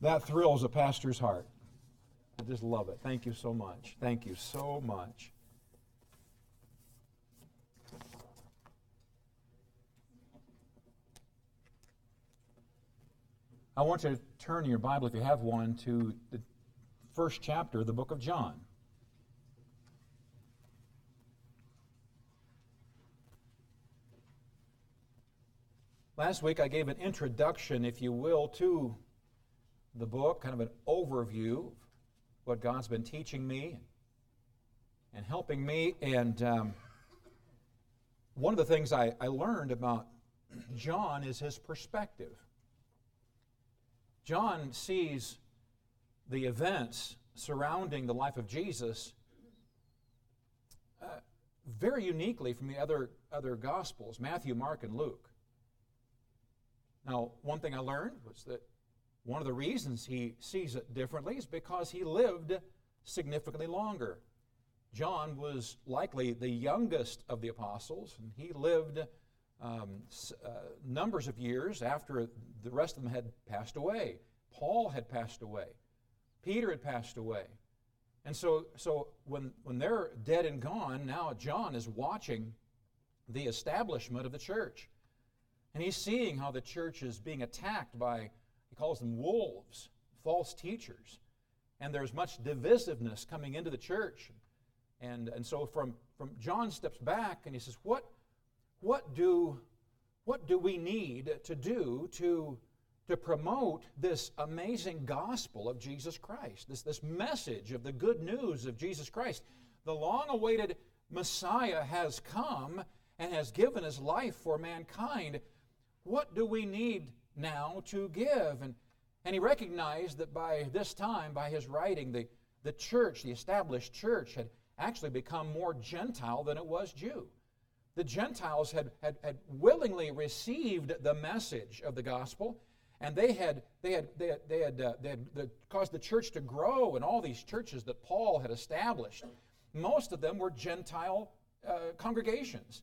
That thrills a pastor's heart. I just love it. Thank you so much. Thank you so much. I want you to turn your Bible, if you have one, to the first chapter of the book of John. Last week I gave an introduction, if you will, to the book, kind of an overview of what God's been teaching me and helping me. And um, one of the things I, I learned about John is his perspective. John sees the events surrounding the life of Jesus uh, very uniquely from the other, other Gospels Matthew, Mark, and Luke. Now, one thing I learned was that one of the reasons he sees it differently is because he lived significantly longer. John was likely the youngest of the apostles, and he lived um, uh, numbers of years after the rest of them had passed away. Paul had passed away. Peter had passed away. And so, so when, when they're dead and gone, now John is watching the establishment of the church. And he's seeing how the church is being attacked by, calls them wolves, false teachers. And there's much divisiveness coming into the church. And, and so from, from John steps back and he says, what, what, do, what do we need to do to, to promote this amazing gospel of Jesus Christ, this, this message of the good news of Jesus Christ? The long awaited Messiah has come and has given his life for mankind what do we need now to give? And, and he recognized that by this time, by his writing, the, the church, the established church, had actually become more Gentile than it was Jew. The Gentiles had, had, had willingly received the message of the gospel, and they had, they had, they had, they had, uh, they had, caused the church to grow in all these churches that Paul had established. Most of them were Gentile uh, congregations.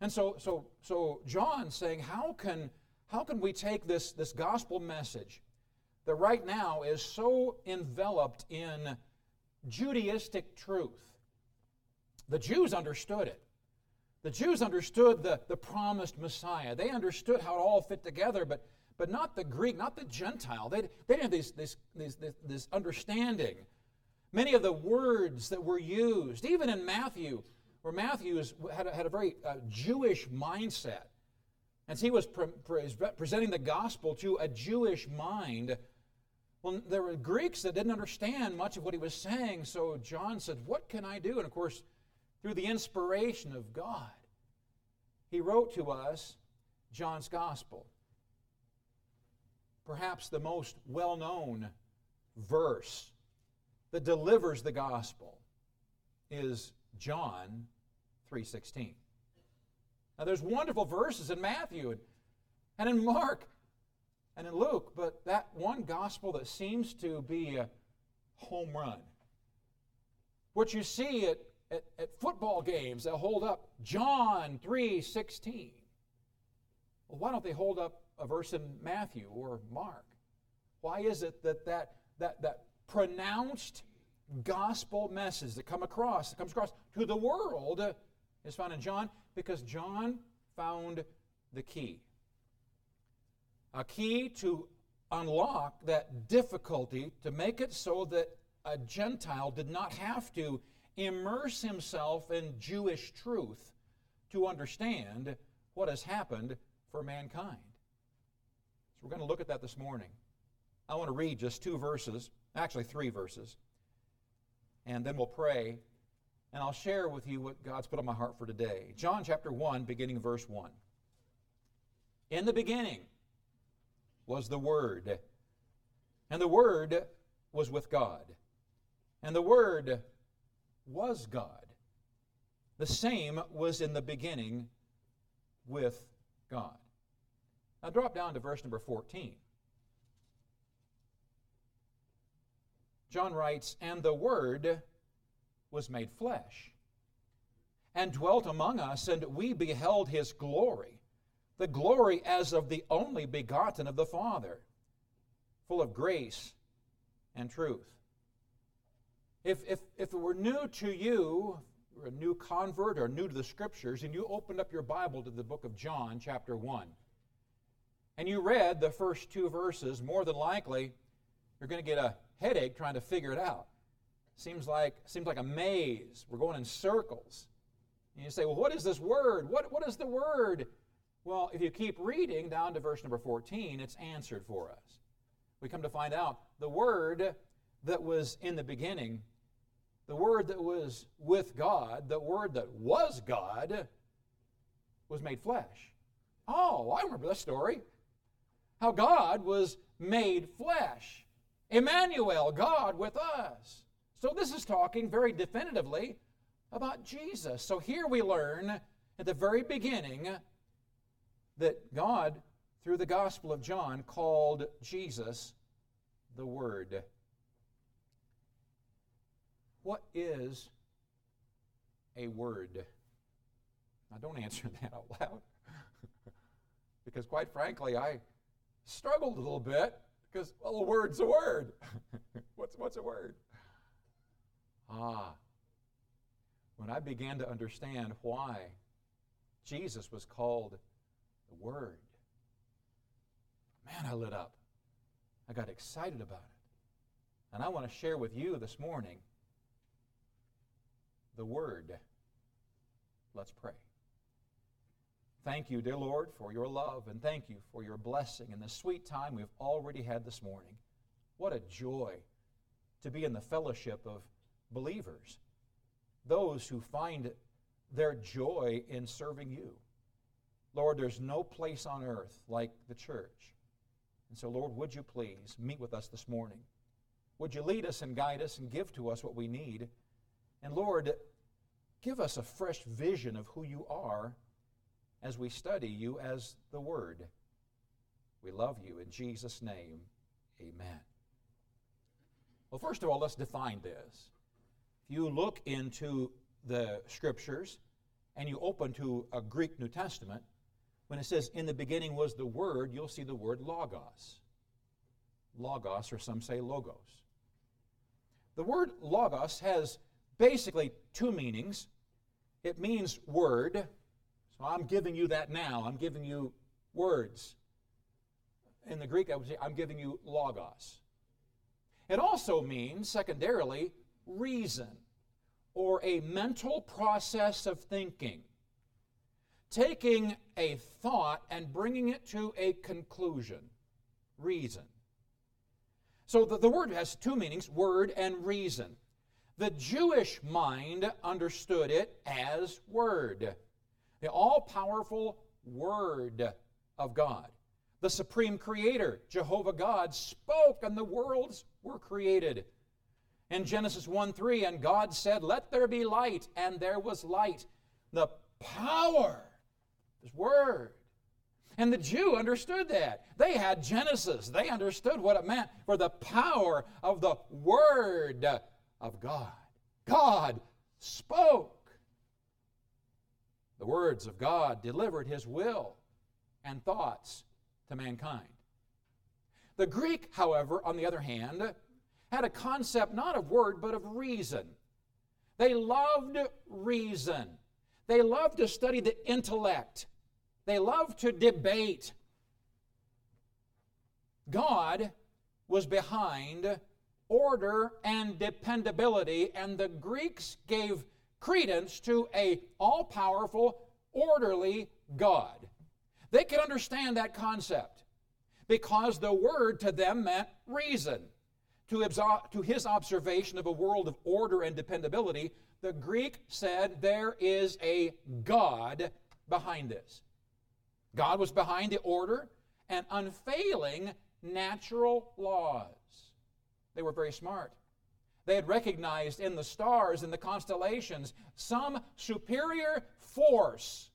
And so, so, so John saying, how can, how can we take this, this gospel message that right now is so enveloped in Judaistic truth? The Jews understood it. The Jews understood the, the promised Messiah. They understood how it all fit together, but, but not the Greek, not the Gentile. They, they didn't have this, this, this, this understanding. Many of the words that were used, even in Matthew, where Matthew had, a, had a very uh, Jewish mindset. And so he was pre- pre- presenting the gospel to a Jewish mind. Well, there were Greeks that didn't understand much of what he was saying, so John said, What can I do? And of course, through the inspiration of God, he wrote to us John's gospel. Perhaps the most well known verse that delivers the gospel is John 3.16. Now there's wonderful verses in Matthew and in Mark and in Luke, but that one gospel that seems to be a home run. What you see at, at, at football games, they'll hold up John 3.16. Well, why don't they hold up a verse in Matthew or Mark? Why is it that that, that, that pronounced gospel message that come across, that comes across to the world is found in John because John found the key. A key to unlock that difficulty, to make it so that a Gentile did not have to immerse himself in Jewish truth to understand what has happened for mankind. So we're going to look at that this morning. I want to read just two verses, actually three verses, and then we'll pray and I'll share with you what God's put on my heart for today. John chapter 1, beginning verse 1. In the beginning was the Word, and the Word was with God, and the Word was God. The same was in the beginning with God. Now drop down to verse number 14. John writes, And the Word was made flesh and dwelt among us, and we beheld his glory, the glory as of the only begotten of the Father, full of grace and truth. If, if, if it were new to you, a new convert or new to the scriptures, and you opened up your Bible to the book of John, chapter 1, and you read the first two verses, more than likely you're going to get a headache trying to figure it out. Seems like, seems like a maze. We're going in circles. And you say, well, what is this word? What, what is the word? Well, if you keep reading down to verse number 14, it's answered for us. We come to find out the word that was in the beginning, the word that was with God, the word that was God, was made flesh. Oh, I remember that story. How God was made flesh. Emmanuel, God with us. So this is talking very definitively about Jesus. So here we learn at the very beginning that God, through the Gospel of John, called Jesus the Word. What is a word? Now, don't answer that out loud. because, quite frankly, I struggled a little bit because, well, a word's a word. what's, what's a word? Ah, when I began to understand why Jesus was called the Word, man, I lit up. I got excited about it. And I want to share with you this morning the Word. Let's pray. Thank you, dear Lord, for your love, and thank you for your blessing and the sweet time we've already had this morning. What a joy to be in the fellowship of believers, those who find their joy in serving you. Lord, there's no place on earth like the church. And so, Lord, would you please meet with us this morning? Would you lead us and guide us and give to us what we need? And Lord, give us a fresh vision of who you are as we study you as the Word. We love you. In Jesus' name, amen. Well, first of all, let's define this. If you look into the scriptures and you open to a Greek New Testament, when it says, in the beginning was the Word, you'll see the word logos. Logos, or some say logos. The word logos has basically two meanings. It means word, so I'm giving you that now. I'm giving you words. In the Greek, I would say, I'm giving you logos. It also means, secondarily, reason or a mental process of thinking. Taking a thought and bringing it to a conclusion. Reason. So the, the word has two meanings word and reason. The Jewish mind understood it as word, the all powerful word of God. The supreme creator, Jehovah God, spoke and the worlds were created. In Genesis 1 3, and God said, Let there be light, and there was light. The power, His word. And the Jew understood that. They had Genesis. They understood what it meant for the power of the Word of God. God spoke. The words of God delivered His will and thoughts to mankind. The Greek, however, on the other hand, had a concept not of word, but of reason. They loved reason. They loved to study the intellect. They loved to debate. God was behind order and dependability, and the Greeks gave credence to a all-powerful, orderly God. They could understand that concept because the word to them meant reason to, to his observation of a world of order and dependability, the Greek said there is a God behind this. God was behind the order and unfailing natural laws. They were very smart. They had recognized in the stars and the constellations some superior force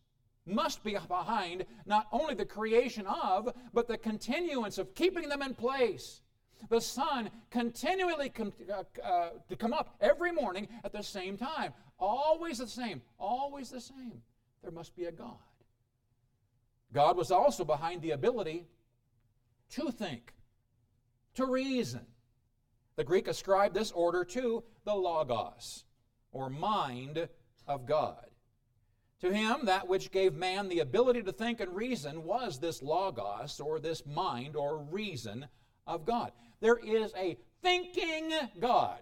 must be behind not only the creation of, but the continuance of keeping them in place the sun continually com- uh, uh, to come up every morning at the same time. Always the same, always the same. There must be a God. God was also behind the ability to think. to reason. The Greek ascribed this order to the Logos, or mind of God. To him, that which gave man the ability to think and reason was this Logos, or this mind or reason of God. There is a thinking God.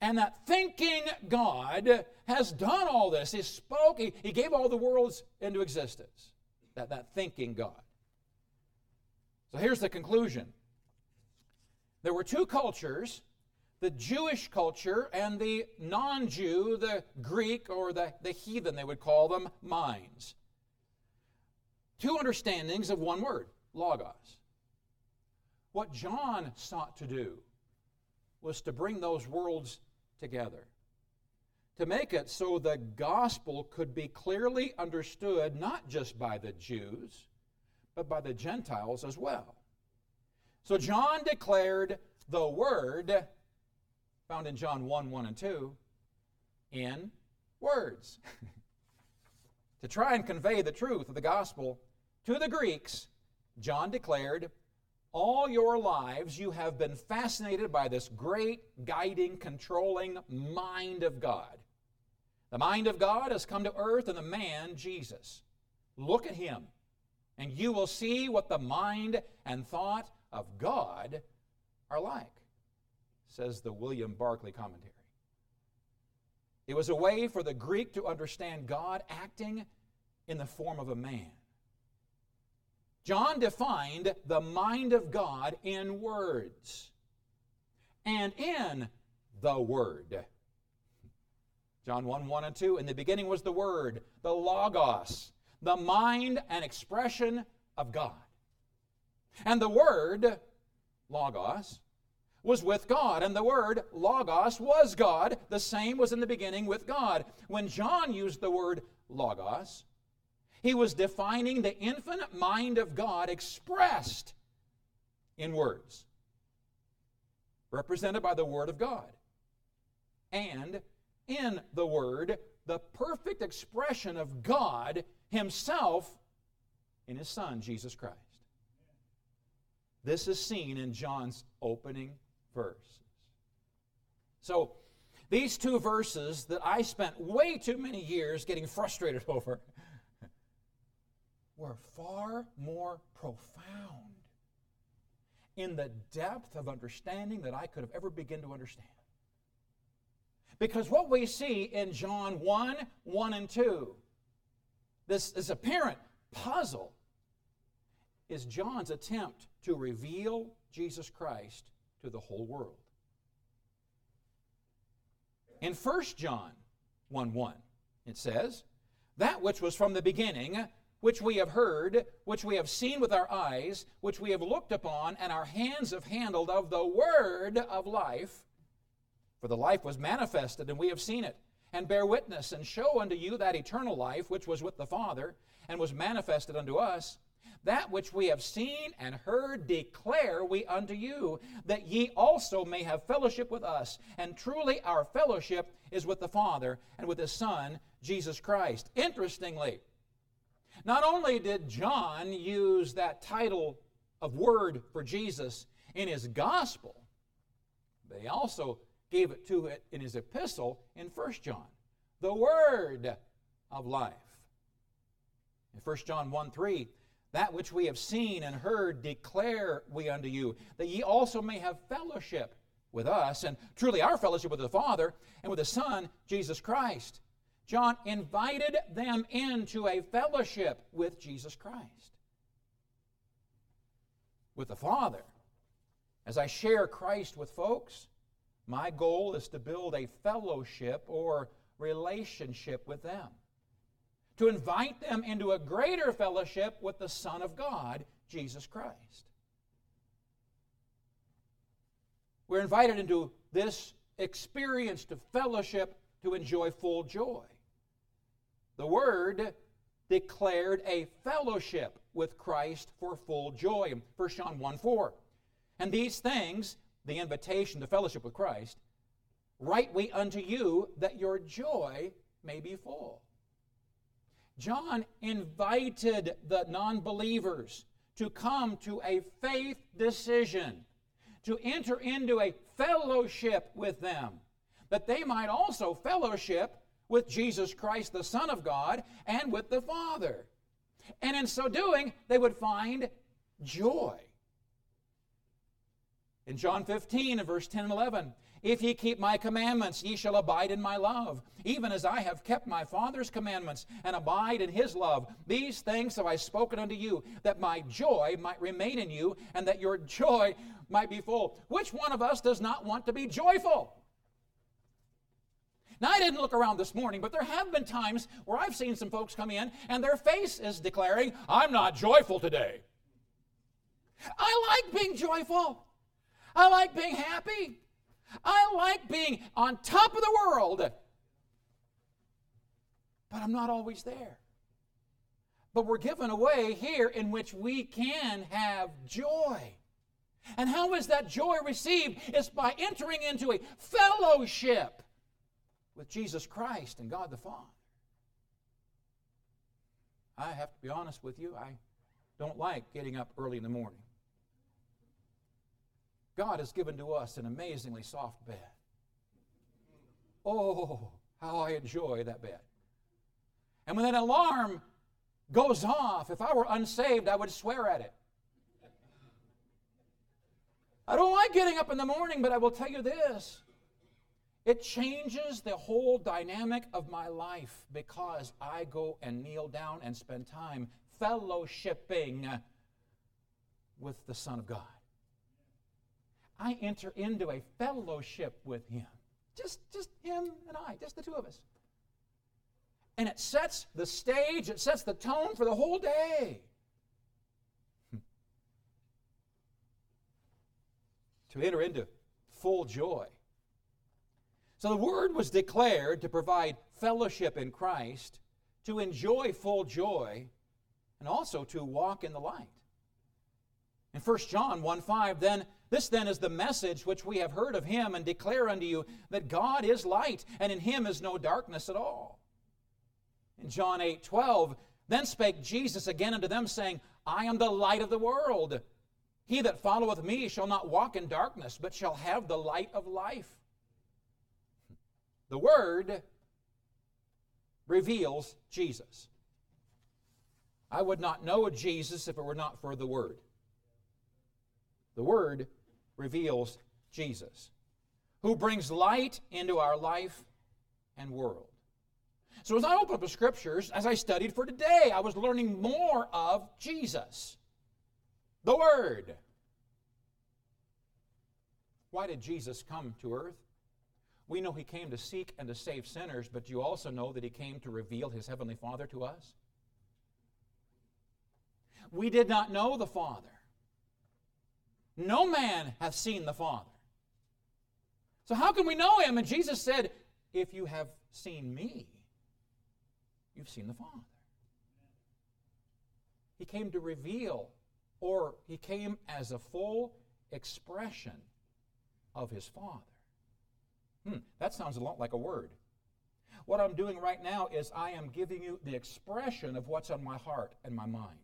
And that thinking God has done all this. He spoke, he, he gave all the worlds into existence. That, that thinking God. So here's the conclusion there were two cultures the Jewish culture and the non Jew, the Greek or the, the heathen, they would call them, minds. Two understandings of one word, logos. What John sought to do was to bring those worlds together, to make it so the gospel could be clearly understood not just by the Jews, but by the Gentiles as well. So John declared the Word, found in John 1 1 and 2, in words. to try and convey the truth of the gospel to the Greeks, John declared, All your lives you have been fascinated by this great, guiding, controlling mind of God. The mind of God has come to earth in the man, Jesus. Look at him, and you will see what the mind and thought of God are like, says the William Barclay commentary. It was a way for the Greek to understand God acting in the form of a man. John defined the mind of God in words and in the Word. John 1 1 and 2. In the beginning was the Word, the Logos, the mind and expression of God. And the Word, Logos, was with God, and the word Logos was God. The same was in the beginning with God. When John used the word Logos, he was defining the infinite mind of God expressed in words, represented by the Word of God. And in the Word, the perfect expression of God Himself in His Son, Jesus Christ. This is seen in John's opening verses. So, these two verses that I spent way too many years getting frustrated over were far more profound in the depth of understanding that I could have ever begin to understand. Because what we see in John 1 1 and 2, this, this apparent puzzle, is John's attempt to reveal Jesus Christ to the whole world. In 1 John 1 1, it says, That which was from the beginning, which we have heard, which we have seen with our eyes, which we have looked upon, and our hands have handled of the word of life. For the life was manifested, and we have seen it, and bear witness, and show unto you that eternal life which was with the Father, and was manifested unto us. That which we have seen and heard declare we unto you, that ye also may have fellowship with us. And truly, our fellowship is with the Father and with His Son, Jesus Christ. Interestingly, not only did John use that title of word for Jesus in his gospel, but he also gave it to it in his epistle in 1 John, the word of life. In 1 John 1 3, that which we have seen and heard declare we unto you, that ye also may have fellowship with us, and truly our fellowship with the Father and with the Son, Jesus Christ. John invited them into a fellowship with Jesus Christ, with the Father. As I share Christ with folks, my goal is to build a fellowship or relationship with them to invite them into a greater fellowship with the Son of God, Jesus Christ. We're invited into this experience to fellowship to enjoy full joy. The Word declared a fellowship with Christ for full joy. 1 John 1 4. And these things, the invitation to fellowship with Christ, write we unto you that your joy may be full. John invited the non believers to come to a faith decision to enter into a fellowship with them, that they might also fellowship with Jesus Christ, the Son of God, and with the Father. And in so doing, they would find joy. In John 15, verse 10 and 11, if ye keep my commandments, ye shall abide in my love, even as I have kept my Father's commandments and abide in his love. These things have I spoken unto you, that my joy might remain in you, and that your joy might be full. Which one of us does not want to be joyful? Now, I didn't look around this morning, but there have been times where I've seen some folks come in and their face is declaring, I'm not joyful today. I like being joyful. I like being happy. I like being on top of the world, but I'm not always there. But we're given a way here in which we can have joy. And how is that joy received? It's by entering into a fellowship with Jesus Christ and God the Father. I have to be honest with you, I don't like getting up early in the morning. God has given to us an amazingly soft bed. Oh, how I enjoy that bed. And when that alarm goes off, if I were unsaved, I would swear at it. I don't like getting up in the morning, but I will tell you this it changes the whole dynamic of my life because I go and kneel down and spend time fellowshipping with the Son of God. I enter into a fellowship with Him. Just, just Him and I, just the two of us. And it sets the stage, it sets the tone for the whole day. to enter into full joy. So the Word was declared to provide fellowship in Christ, to enjoy full joy, and also to walk in the light. In 1 John 1 5, then this then is the message which we have heard of him and declare unto you that God is light, and in him is no darkness at all. In John 8 12, then spake Jesus again unto them, saying, I am the light of the world. He that followeth me shall not walk in darkness, but shall have the light of life. The Word reveals Jesus. I would not know Jesus if it were not for the Word. The Word reveals Jesus, who brings light into our life and world. So, as I opened up the scriptures, as I studied for today, I was learning more of Jesus, the Word. Why did Jesus come to earth? We know he came to seek and to save sinners, but you also know that he came to reveal his heavenly Father to us. We did not know the Father. No man hath seen the Father. So, how can we know him? And Jesus said, If you have seen me, you've seen the Father. He came to reveal, or he came as a full expression of his Father. Hmm, that sounds a lot like a word. What I'm doing right now is I am giving you the expression of what's on my heart and my mind.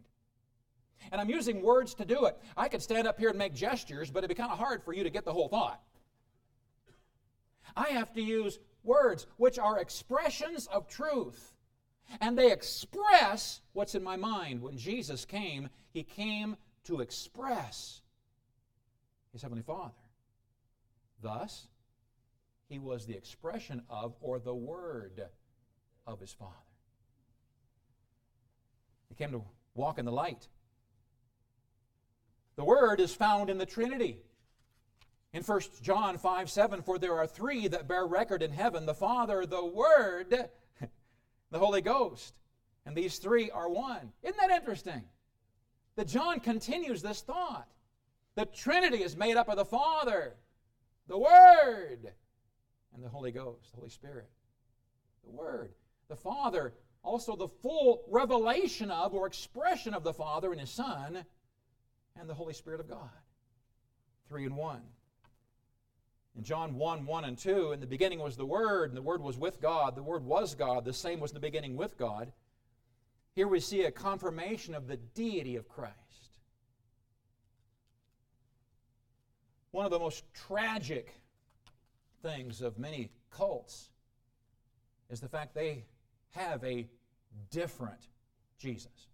And I'm using words to do it. I could stand up here and make gestures, but it'd be kind of hard for you to get the whole thought. I have to use words which are expressions of truth. And they express what's in my mind. When Jesus came, he came to express his Heavenly Father. Thus, he was the expression of, or the Word of his Father. He came to walk in the light. The word is found in the Trinity. In 1 John 5 7, for there are three that bear record in heaven the Father, the Word, the Holy Ghost. And these three are one. Isn't that interesting? That John continues this thought. The Trinity is made up of the Father, the Word, and the Holy Ghost, the Holy Spirit. The Word. The Father, also the full revelation of or expression of the Father and His Son, and the Holy Spirit of God. Three in one. In John 1 1 and 2, in the beginning was the Word, and the Word was with God. The Word was God. The same was in the beginning with God. Here we see a confirmation of the deity of Christ. one of the most tragic things of many cults is the fact they have a different Jesus.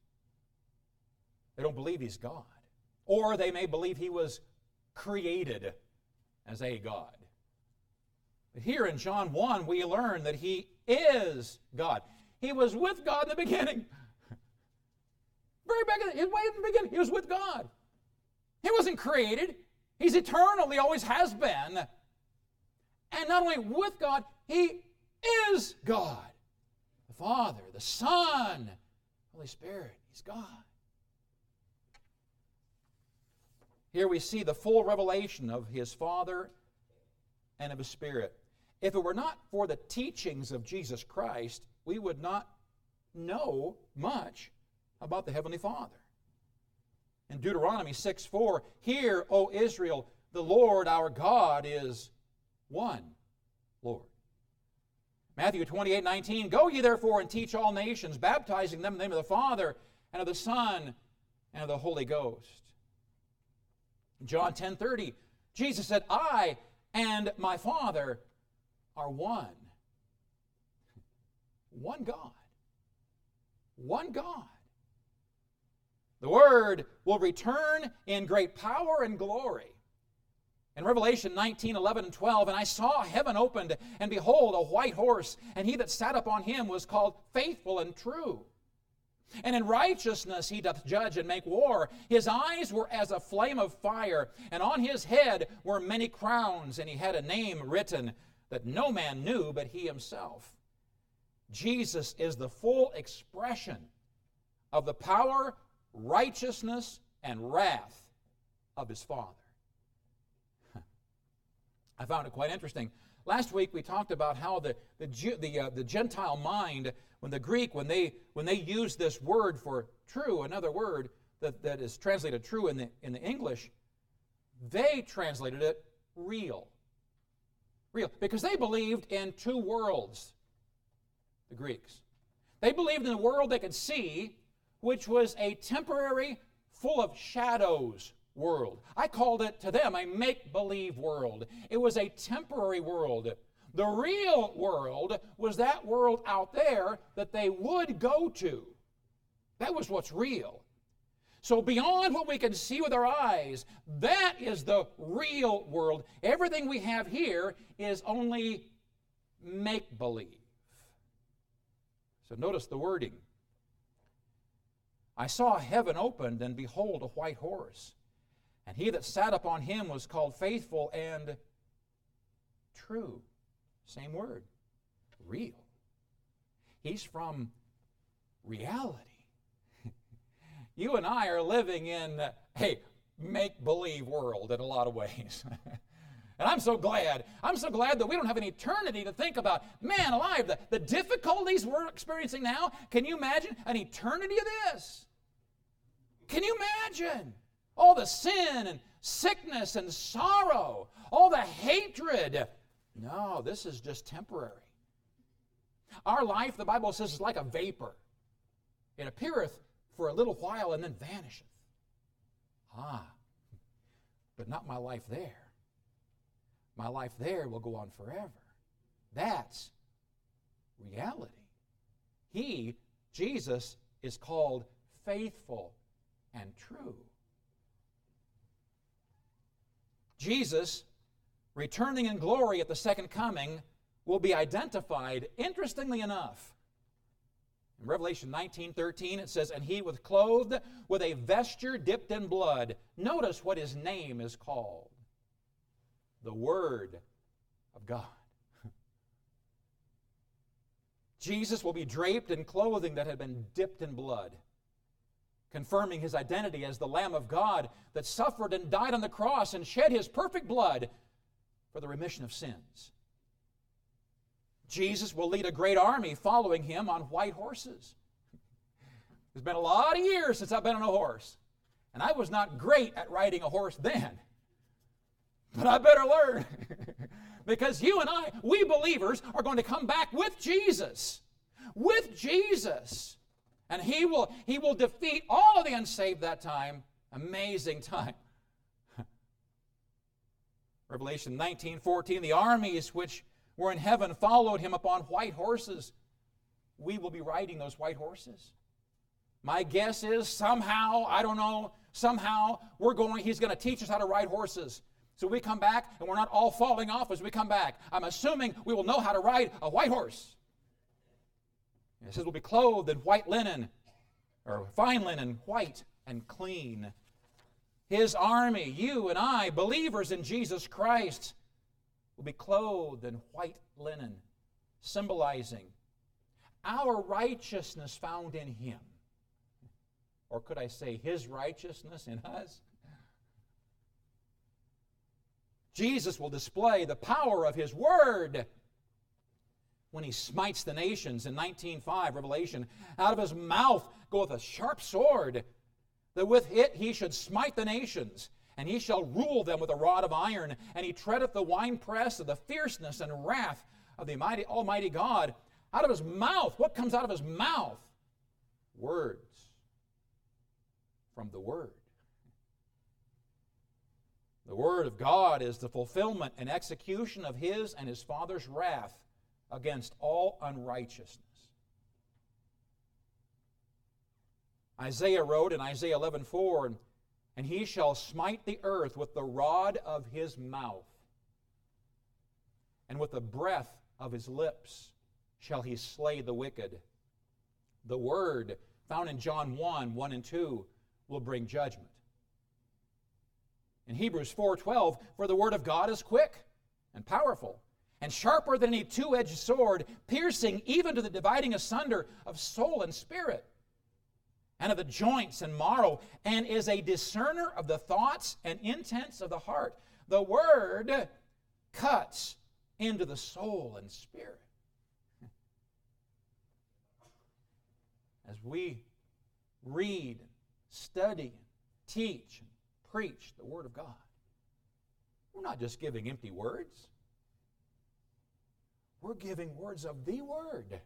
They don't believe he's God. Or they may believe he was created as a God. But here in John 1, we learn that he is God. He was with God in the beginning. Very back in the, way in the beginning, he was with God. He wasn't created. He's eternal. He always has been. And not only with God, he is God. The Father, the Son, Holy Spirit. He's God. Here we see the full revelation of his Father and of his Spirit. If it were not for the teachings of Jesus Christ, we would not know much about the Heavenly Father. In Deuteronomy 6 4, Hear, O Israel, the Lord our God is one Lord. Matthew 28 19, Go ye therefore and teach all nations, baptizing them in the name of the Father, and of the Son, and of the Holy Ghost. John 10 30, Jesus said, I and my Father are one. One God. One God. The Word will return in great power and glory. In Revelation 19, 11, and 12, and I saw heaven opened, and behold, a white horse, and he that sat upon him was called faithful and true. And in righteousness he doth judge and make war. His eyes were as a flame of fire, and on his head were many crowns, and he had a name written that no man knew but he himself. Jesus is the full expression of the power, righteousness, and wrath of his Father. I found it quite interesting. Last week we talked about how the, the, the, uh, the Gentile mind, when the Greek, when they, when they use this word for true, another word that, that is translated true in the, in the English, they translated it real. Real. Because they believed in two worlds, the Greeks. They believed in the world they could see, which was a temporary, full of shadows world. I called it to them a make believe world. It was a temporary world. The real world was that world out there that they would go to. That was what's real. So, beyond what we can see with our eyes, that is the real world. Everything we have here is only make believe. So, notice the wording. I saw heaven opened, and behold, a white horse. And he that sat upon him was called faithful and true. Same word. Real. He's from reality. you and I are living in a make believe world in a lot of ways. and I'm so glad. I'm so glad that we don't have an eternity to think about. Man alive, the, the difficulties we're experiencing now, can you imagine an eternity of this? Can you imagine? All the sin and sickness and sorrow, all the hatred. No, this is just temporary. Our life, the Bible says, is like a vapor. It appeareth for a little while and then vanisheth. Ah, but not my life there. My life there will go on forever. That's reality. He, Jesus, is called faithful and true. Jesus, returning in glory at the second coming, will be identified, interestingly enough. In Revelation 19 13, it says, And he was clothed with a vesture dipped in blood. Notice what his name is called the Word of God. Jesus will be draped in clothing that had been dipped in blood confirming his identity as the Lamb of God that suffered and died on the cross and shed his perfect blood for the remission of sins. Jesus will lead a great army following him on white horses. It's been a lot of years since I've been on a horse, and I was not great at riding a horse then. But I better learn. because you and I, we believers, are going to come back with Jesus. With Jesus and he will, he will defeat all of the unsaved that time. Amazing time. Revelation 19 14, the armies which were in heaven followed him upon white horses. We will be riding those white horses. My guess is somehow, I don't know, somehow we're going, he's going to teach us how to ride horses. So we come back and we're not all falling off as we come back. I'm assuming we will know how to ride a white horse. It says we'll be clothed in white linen, or fine linen, white and clean. His army, you and I, believers in Jesus Christ, will be clothed in white linen, symbolizing our righteousness found in Him. Or could I say, His righteousness in us? Jesus will display the power of His Word when He smites the nations in 19.5, Revelation. Out of His mouth goeth a sharp sword that with it he should smite the nations, and he shall rule them with a rod of iron, and he treadeth the winepress of the fierceness and wrath of the mighty, Almighty God. Out of his mouth, what comes out of his mouth? Words from the Word. The Word of God is the fulfillment and execution of His and His Father's wrath against all unrighteousness. Isaiah wrote in Isaiah 11:4, and he shall smite the earth with the rod of his mouth, and with the breath of his lips shall he slay the wicked. The word found in John 1 1 and 2 will bring judgment. In Hebrews 4:12, for the word of God is quick and powerful and sharper than any two-edged sword, piercing even to the dividing asunder of soul and spirit and of the joints and marrow, and is a discerner of the thoughts and intents of the heart. The word cuts into the soul and spirit. As we read, study, teach, and preach the Word of God, we're not just giving empty words. We're giving words of the Word.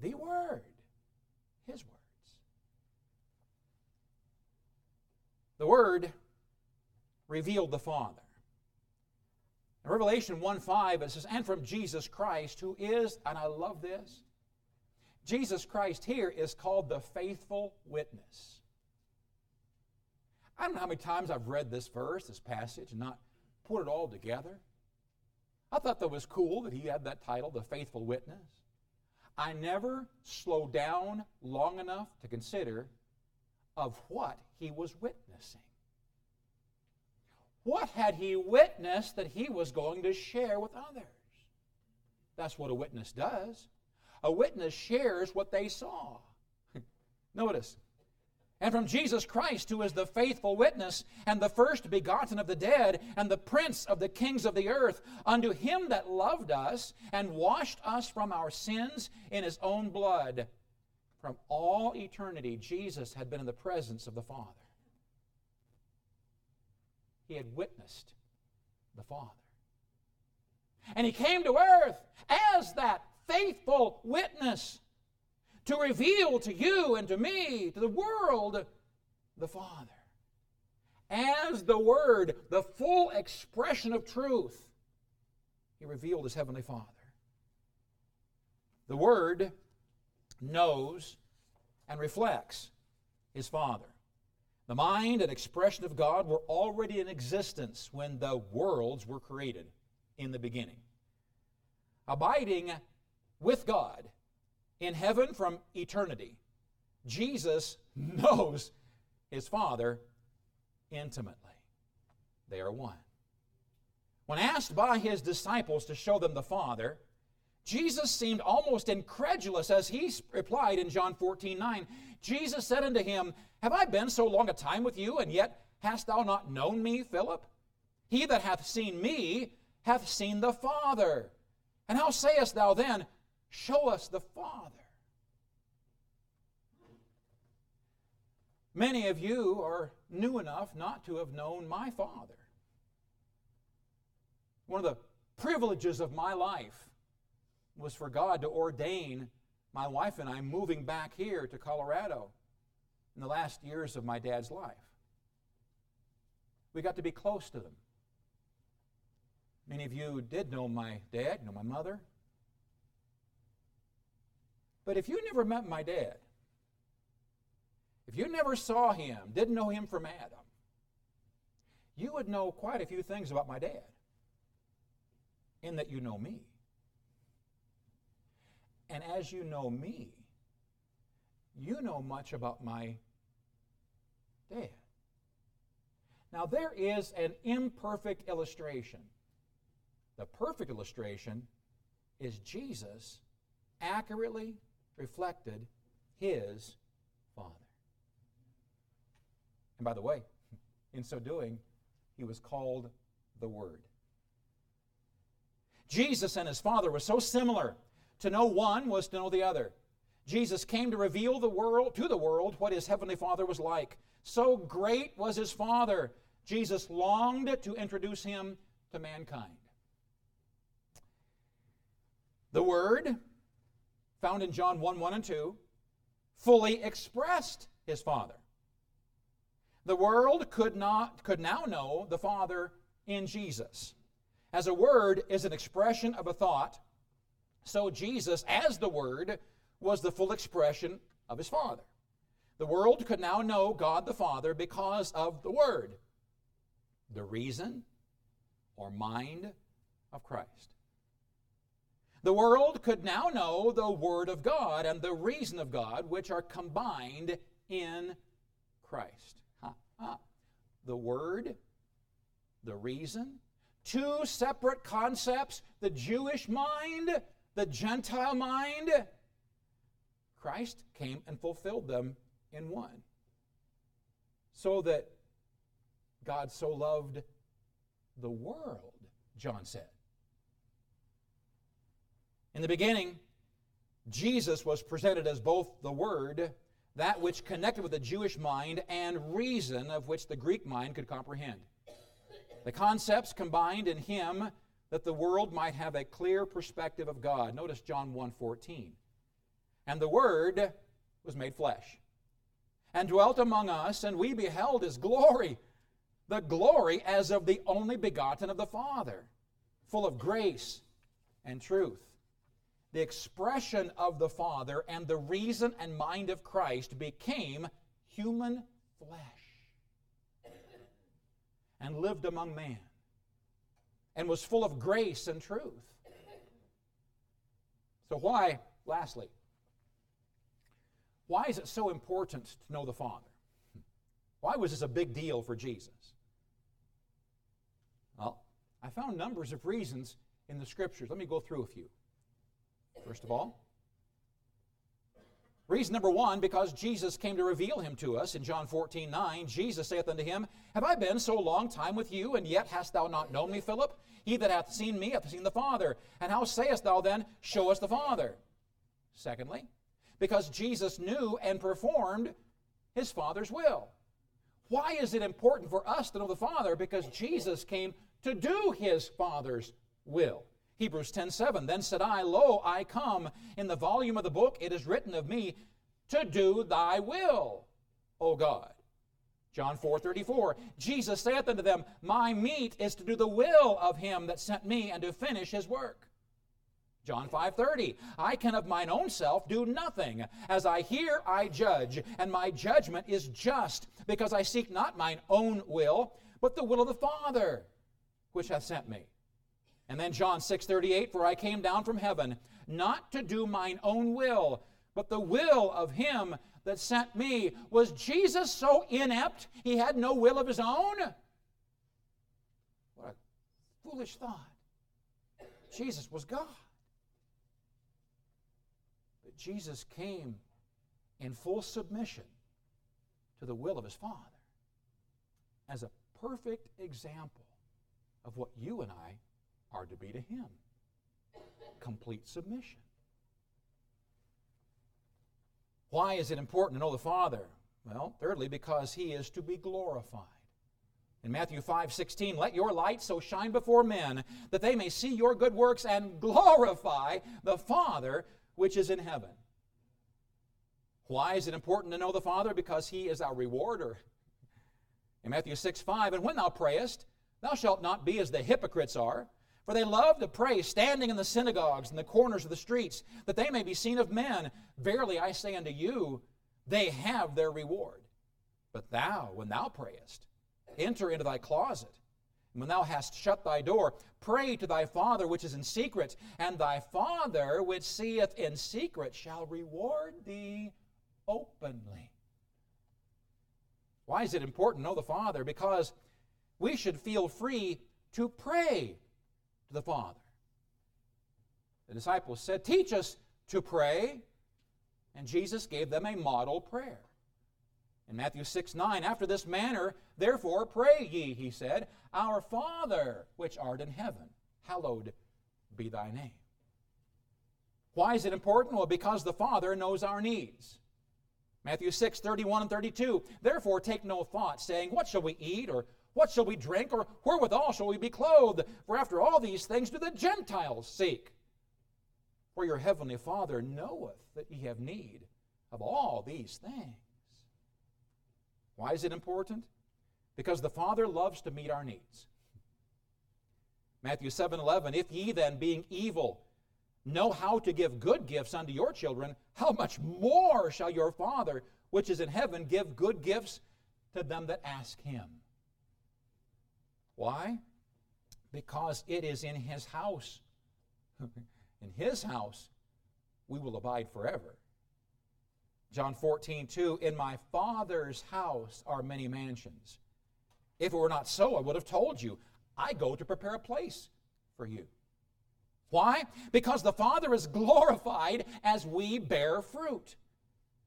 The Word. His Word. The Word revealed the Father. In Revelation 1 5, it says, And from Jesus Christ, who is, and I love this, Jesus Christ here is called the faithful witness. I don't know how many times I've read this verse, this passage, and not put it all together. I thought that was cool that he had that title, the faithful witness. I never slowed down long enough to consider of what he was witnessing. What had he witnessed that he was going to share with others? That's what a witness does. A witness shares what they saw. Notice, and from Jesus Christ, who is the faithful witness, and the first begotten of the dead, and the prince of the kings of the earth, unto him that loved us, and washed us from our sins in his own blood, from all eternity, Jesus had been in the presence of the Father. He had witnessed the Father. And he came to earth as that faithful witness to reveal to you and to me, to the world, the Father. As the Word, the full expression of truth, he revealed his Heavenly Father. The Word knows, and reflects his Father. The mind and expression of God were already in existence when the worlds were created in the beginning. Abiding with God in heaven from eternity, Jesus knows his Father intimately. They are one. When asked by his disciples to show them the Father, Jesus seemed almost incredulous as he replied in John 14 9. Jesus said unto him, Have I been so long a time with you, and yet hast thou not known me, Philip? He that hath seen me hath seen the Father. And how sayest thou then, Show us the Father? Many of you are new enough not to have known my Father. One of the privileges of my life was for God to ordain my wife and I moving back here to Colorado in the last years of my dad's life. We got to be close to them. Many of you did know my dad, know my mother. But if you never met my dad, if you never saw him, didn't know him from Adam, you would know quite a few things about my dad, in that you know me. And as you know me, you know much about my dad. Now, there is an imperfect illustration. The perfect illustration is Jesus accurately reflected his Father. And by the way, in so doing, he was called the Word. Jesus and his Father were so similar. To know one was to know the other. Jesus came to reveal the world to the world what his heavenly Father was like. So great was his Father. Jesus longed to introduce him to mankind. The Word, found in John 1 1 and 2, fully expressed his Father. The world could not could now know the Father in Jesus. As a word is an expression of a thought, so Jesus, as the Word, was the full expression of his Father. The world could now know God the Father because of the Word, the reason or mind of Christ. The world could now know the Word of God and the reason of God, which are combined in Christ. Ha, ha. The Word, the reason, two separate concepts the Jewish mind, the Gentile mind. Christ came and fulfilled them in one. So that God so loved the world, John said. In the beginning, Jesus was presented as both the Word, that which connected with the Jewish mind, and reason of which the Greek mind could comprehend. The concepts combined in him that the world might have a clear perspective of God. Notice John 1:14. And the Word was made flesh and dwelt among us, and we beheld his glory, the glory as of the only begotten of the Father, full of grace and truth. The expression of the Father and the reason and mind of Christ became human flesh and lived among man and was full of grace and truth. So, why, lastly, why is it so important to know the Father? Why was this a big deal for Jesus? Well, I found numbers of reasons in the Scriptures. Let me go through a few. First of all, reason number one, because Jesus came to reveal him to us in John 14 9. Jesus saith unto him, Have I been so long time with you, and yet hast thou not known me, Philip? He that hath seen me hath seen the Father. And how sayest thou then, Show us the Father? Secondly, because Jesus knew and performed his Father's will. Why is it important for us to know the Father? Because Jesus came to do his Father's will. Hebrews 10:7 Then said I, Lo, I come. In the volume of the book it is written of me to do thy will, O God. John 4:34 Jesus saith unto them, My meat is to do the will of him that sent me and to finish his work. John 5:30 I can of mine own self do nothing as I hear I judge and my judgment is just because I seek not mine own will but the will of the Father which hath sent me and then John 6:38 for I came down from heaven not to do mine own will but the will of him that sent me. Was Jesus so inept he had no will of his own? What a foolish thought. Jesus was God. But Jesus came in full submission to the will of his Father as a perfect example of what you and I are to be to him complete submission. Why is it important to know the Father? Well, thirdly, because he is to be glorified. In Matthew 5 16, let your light so shine before men that they may see your good works and glorify the Father which is in heaven. Why is it important to know the Father? Because He is our rewarder. In Matthew 6 5, and when thou prayest, thou shalt not be as the hypocrites are, For they love to pray, standing in the synagogues and the corners of the streets, that they may be seen of men. Verily I say unto you, they have their reward. But thou, when thou prayest, enter into thy closet. And when thou hast shut thy door, pray to thy Father which is in secret, and thy Father which seeth in secret shall reward thee openly. Why is it important to know the Father? Because we should feel free to pray to the Father. The disciples said, Teach us to pray. And Jesus gave them a model prayer. In Matthew 6 9, after this manner, therefore pray ye, he said, Our Father which art in heaven, hallowed be thy name. Why is it important? Well, because the Father knows our needs. Matthew 6 31 and 32, therefore take no thought, saying, What shall we eat? or what shall we drink? Or wherewithal shall we be clothed? For after all these things do the Gentiles seek. For your heavenly Father knoweth that ye have need of all these things. Why is it important? Because the Father loves to meet our needs. Matthew 7 11, if ye then, being evil, know how to give good gifts unto your children, how much more shall your Father, which is in heaven, give good gifts to them that ask him? Why? Because it is in his house. in his house, we will abide forever. John 14, 2, In my Father's house are many mansions. If it were not so, I would have told you, I go to prepare a place for you. Why? Because the Father is glorified as we bear fruit.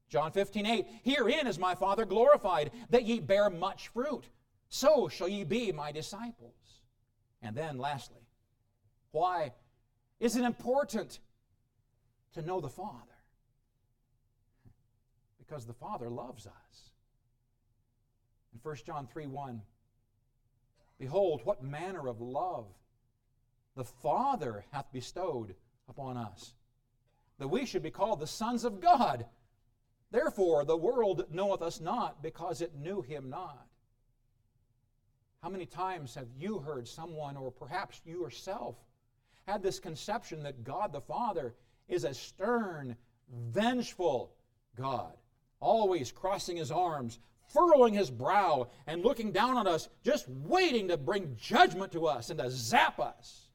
John 15, 8, Herein is my Father glorified, that ye bear much fruit so shall ye be my disciples. And then, lastly, why is it important to know the Father? Because the Father loves us. In 1 John 3 1, Behold, what manner of love the Father hath bestowed upon us, that we should be called the sons of God. Therefore, the world knoweth us not, because it knew him not. How many times have you heard someone, or perhaps you yourself, had this conception that God the Father is a stern, vengeful God, always crossing his arms, furrowing his brow, and looking down on us, just waiting to bring judgment to us and to zap us?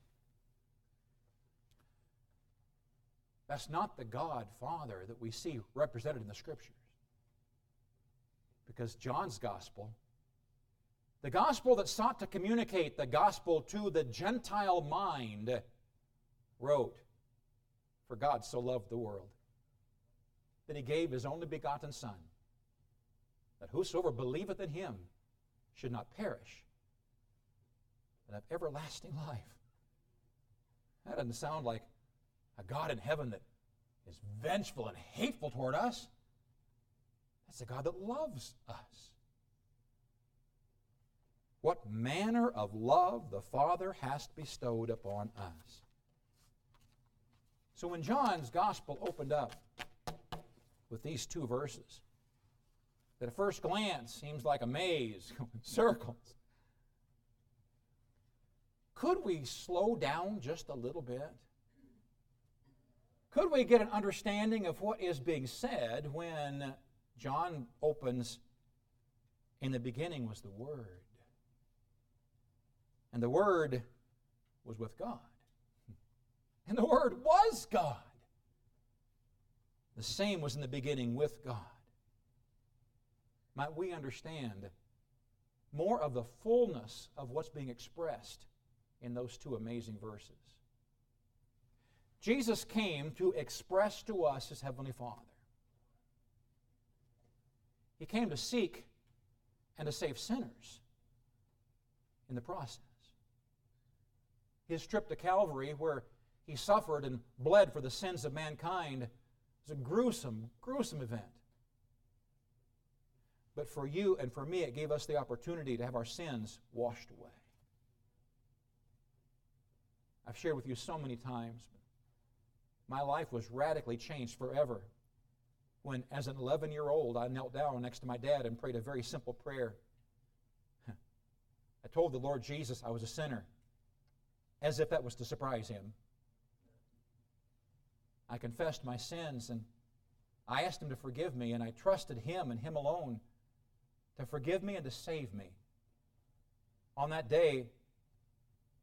That's not the God Father that we see represented in the Scriptures. Because John's gospel the gospel that sought to communicate the gospel to the Gentile mind wrote, For God so loved the world that he gave his only begotten Son, that whosoever believeth in him should not perish, but have everlasting life. That doesn't sound like a God in heaven that is vengeful and hateful toward us. That's a God that loves us what manner of love the Father hath bestowed upon us. So when John's gospel opened up with these two verses, that at first glance seems like a maze, circles, could we slow down just a little bit? Could we get an understanding of what is being said when John opens, in the beginning was the Word? And the Word was with God. And the Word was God. The same was in the beginning with God. Might we understand more of the fullness of what's being expressed in those two amazing verses? Jesus came to express to us his Heavenly Father. He came to seek and to save sinners in the process his trip to Calvary, where he suffered and bled for the sins of mankind, was a gruesome, gruesome event. But for you and for me, it gave us the opportunity to have our sins washed away. I've shared with you so many times. My life was radically changed forever when, as an 11 year old, I knelt down next to my dad and prayed a very simple prayer. I told the Lord Jesus I was a sinner as if that was to surprise him. I confessed my sins and I asked him to forgive me, and I trusted him and him alone to forgive me and to save me. On that day,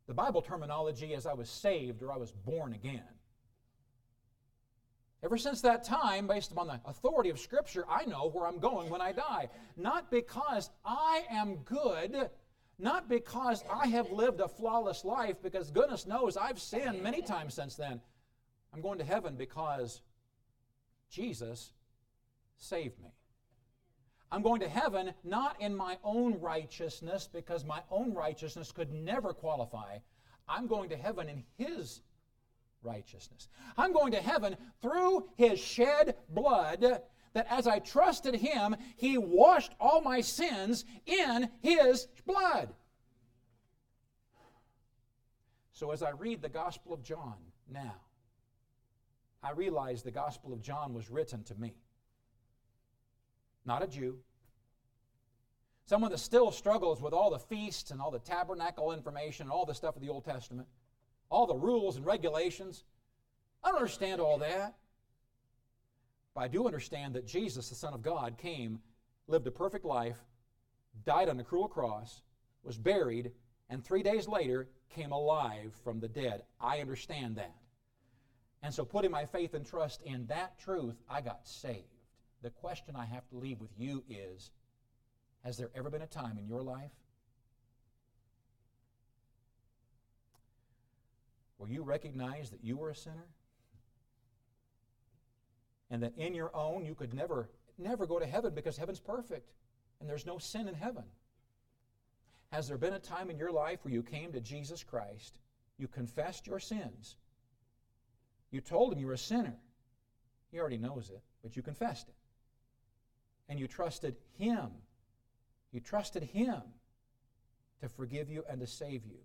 the Bible terminology as I was saved or I was born again. Ever since that time, based upon the authority of Scripture, I know where I'm going when I die. Not because I am good, not because I have lived a flawless life, because goodness knows I've sinned many times since then. I'm going to heaven because Jesus saved me. I'm going to heaven not in my own righteousness, because my own righteousness could never qualify. I'm going to heaven in His righteousness. I'm going to heaven through His shed blood, that as I trusted Him, He washed all my sins in His blood. So as I read the Gospel of John now, I realize the Gospel of John was written to me not a Jew. Someone that still struggles with all the feasts and all the tabernacle information and all the stuff of the Old Testament, all the rules and regulations. I don't understand all that. But I do understand that Jesus, the Son of God, came, lived a perfect life, died on a cruel cross, was buried, and three days later came alive from the dead. I understand that. And so, putting my faith and trust in that truth, I got saved the question I have to leave with you is Has there ever been a time in your life where you recognized that you were a sinner? And that in your own you could never, never go to heaven because heaven's perfect and there's no sin in heaven? Has there been a time in your life where you came to Jesus Christ, you confessed your sins, you told him you were a sinner? He already knows it, but you confessed it and you trusted Him. You trusted Him to forgive you and to save you.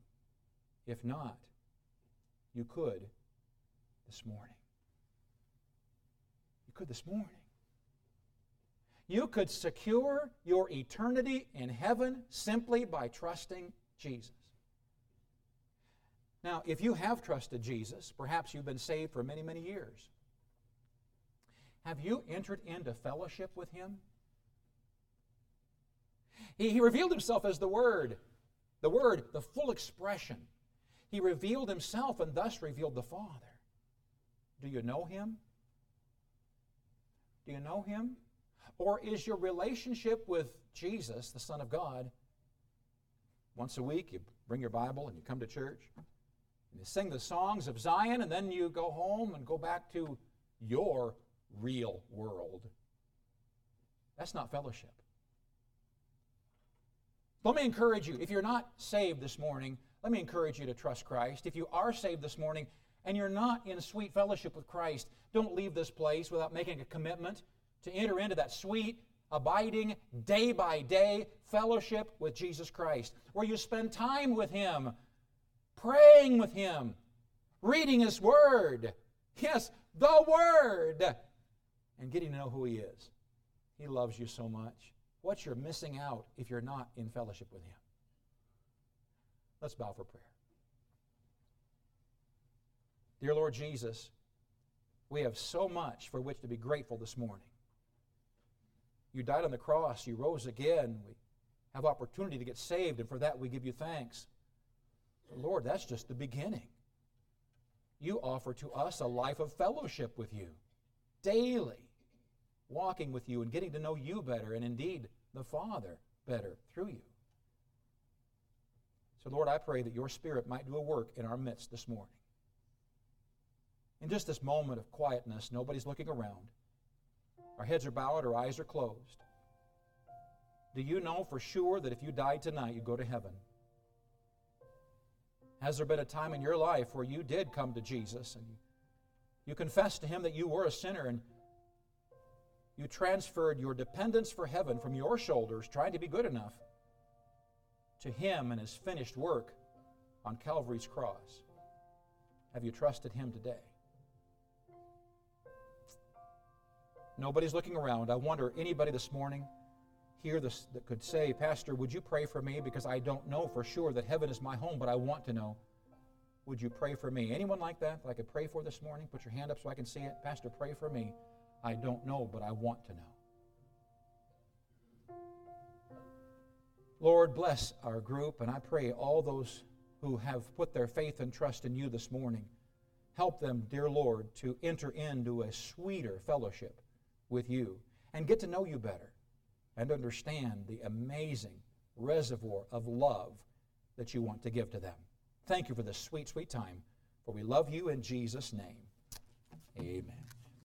If not, you could this morning. Could this morning. You could secure your eternity in heaven simply by trusting Jesus. Now, if you have trusted Jesus, perhaps you've been saved for many, many years. Have you entered into fellowship with Him? He, he revealed himself as the Word, the Word, the full expression. He revealed himself and thus revealed the Father. Do you know him? Do you know him? Or is your relationship with Jesus, the Son of God, once a week you bring your Bible and you come to church, and you sing the songs of Zion, and then you go home and go back to your real world? That's not fellowship. Let me encourage you, if you're not saved this morning, let me encourage you to trust Christ. If you are saved this morning and you're not in sweet fellowship with Christ, don't leave this place without making a commitment to enter into that sweet, abiding, day by day fellowship with Jesus Christ, where you spend time with Him, praying with Him, reading His Word. Yes, the Word, and getting to know who He is. He loves you so much what you're missing out if you're not in fellowship with Him. Let's bow for prayer. Dear Lord Jesus, we have so much for which to be grateful this morning. You died on the cross, you rose again. We have opportunity to get saved, and for that we give you thanks. Lord, that's just the beginning. You offer to us a life of fellowship with you daily walking with you and getting to know you better, and indeed the Father better through you. So, Lord, I pray that your Spirit might do a work in our midst this morning. In just this moment of quietness, nobody's looking around. Our heads are bowed, our eyes are closed. Do you know for sure that if you died tonight, you'd go to heaven? Has there been a time in your life where you did come to Jesus and you confessed to Him that you were a sinner and you transferred your dependence for heaven from your shoulders, trying to be good enough, to Him and His finished work on Calvary's cross. Have you trusted Him today? Nobody's looking around. I wonder, anybody this morning here this, that could say, Pastor, would you pray for me? Because I don't know for sure that heaven is my home, but I want to know. would you pray for me? Anyone like that that I could pray for this morning? Put your hand up so I can see it. Pastor, pray for me. I don't know, but I want to know. Lord, bless our group, and I pray all those who have put their faith and trust in you this morning, help them, dear Lord, to enter into a sweeter fellowship with you and get to know you better and understand the amazing reservoir of love that you want to give to them. Thank you for this sweet, sweet time, for we love you in Jesus' name. Amen.